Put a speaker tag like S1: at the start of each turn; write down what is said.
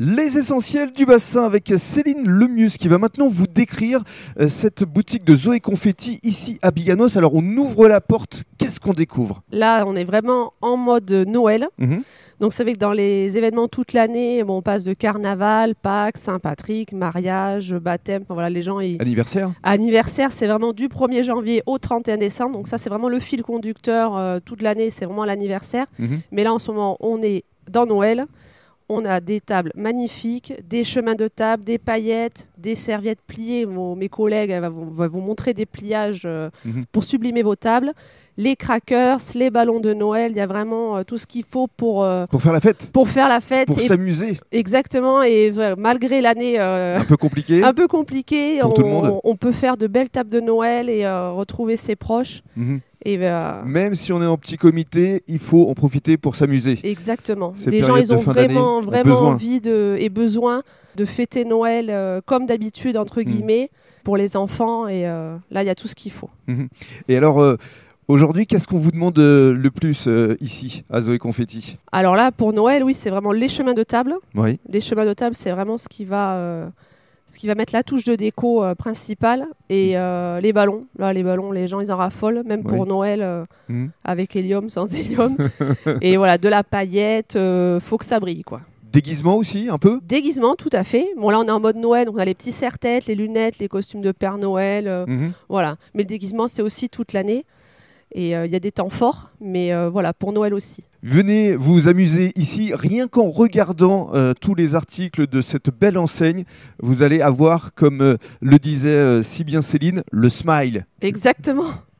S1: Les essentiels du bassin avec Céline Lemius qui va maintenant vous décrire euh, cette boutique de Zoé Confetti ici à Biganos. Alors on ouvre la porte, qu'est-ce qu'on découvre?
S2: Là, on est vraiment en mode Noël.
S1: Mhm.
S2: Donc, c'est vrai que dans les événements toute l'année, bon, on passe de carnaval, Pâques, Saint-Patrick, mariage, baptême. Enfin, voilà, les gens. Ils...
S1: Anniversaire
S2: Anniversaire, c'est vraiment du 1er janvier au 31 décembre. Donc, ça, c'est vraiment le fil conducteur euh, toute l'année. C'est vraiment l'anniversaire.
S1: Mhm.
S2: Mais là, en ce moment, on est dans Noël. On a des tables magnifiques, des chemins de table, des paillettes, des serviettes pliées. Mon- mes collègues vont, vous montrer des pliages euh,
S1: Mhm.
S2: pour sublimer vos tables. Les crackers, les ballons de Noël, il y a vraiment euh, tout ce qu'il faut pour, euh,
S1: Pour faire la fête
S2: pour faire la fête.
S1: Pour
S2: Et-
S1: s'amuser
S2: exactement, et malgré l'année
S1: Un peu compliqué
S2: un peu compliquée, on, on peut faire de belles tables de Noël et retrouver ses proches.
S1: Mhm.
S2: Et, euh,
S1: Même si on est en petit comité, il faut en profiter pour s'amuser.
S2: Exactement.
S1: Ces
S2: Les gens, ils ont vraiment,
S1: ont
S2: vraiment envie de, et besoin de fêter Noël euh, comme d'habitude, entre
S1: Mm.
S2: guillemets, pour les enfants. Et euh, là, il y a tout ce qu'il faut.
S1: Et alors euh, aujourd'hui, qu'est-ce qu'on vous demande le plus ici à Zoé Confetti?
S2: Alors là, pour Noël, oui, c'est vraiment les chemins de table.
S1: Oui.
S2: Les chemins de table, c'est vraiment ce qui va, ce qui va mettre la touche de déco euh, principale. Et euh, les ballons. Là, les ballons, les gens, ils en raffolent, même pour. Noël, euh,
S1: Mhm.
S2: avec hélium, sans hélium. et voilà, de la paillette, faut que ça brille, quoi.
S1: Déguisement aussi, un peu?
S2: Déguisement, tout à fait. Bon, là, on est en mode Noël, donc on a les petits serre-têtes, les lunettes, les costumes de Père Noël.
S1: Mhm.
S2: Voilà. Mais le déguisement, c'est aussi toute l'année. Et euh, il y a des temps forts, mais euh, voilà, pour Noël aussi.
S1: Venez vous amuser ici, rien qu'en regardant euh, tous les articles de cette belle enseigne, vous allez avoir, comme euh, le disait euh, si bien Céline, le smile.
S2: Exactement.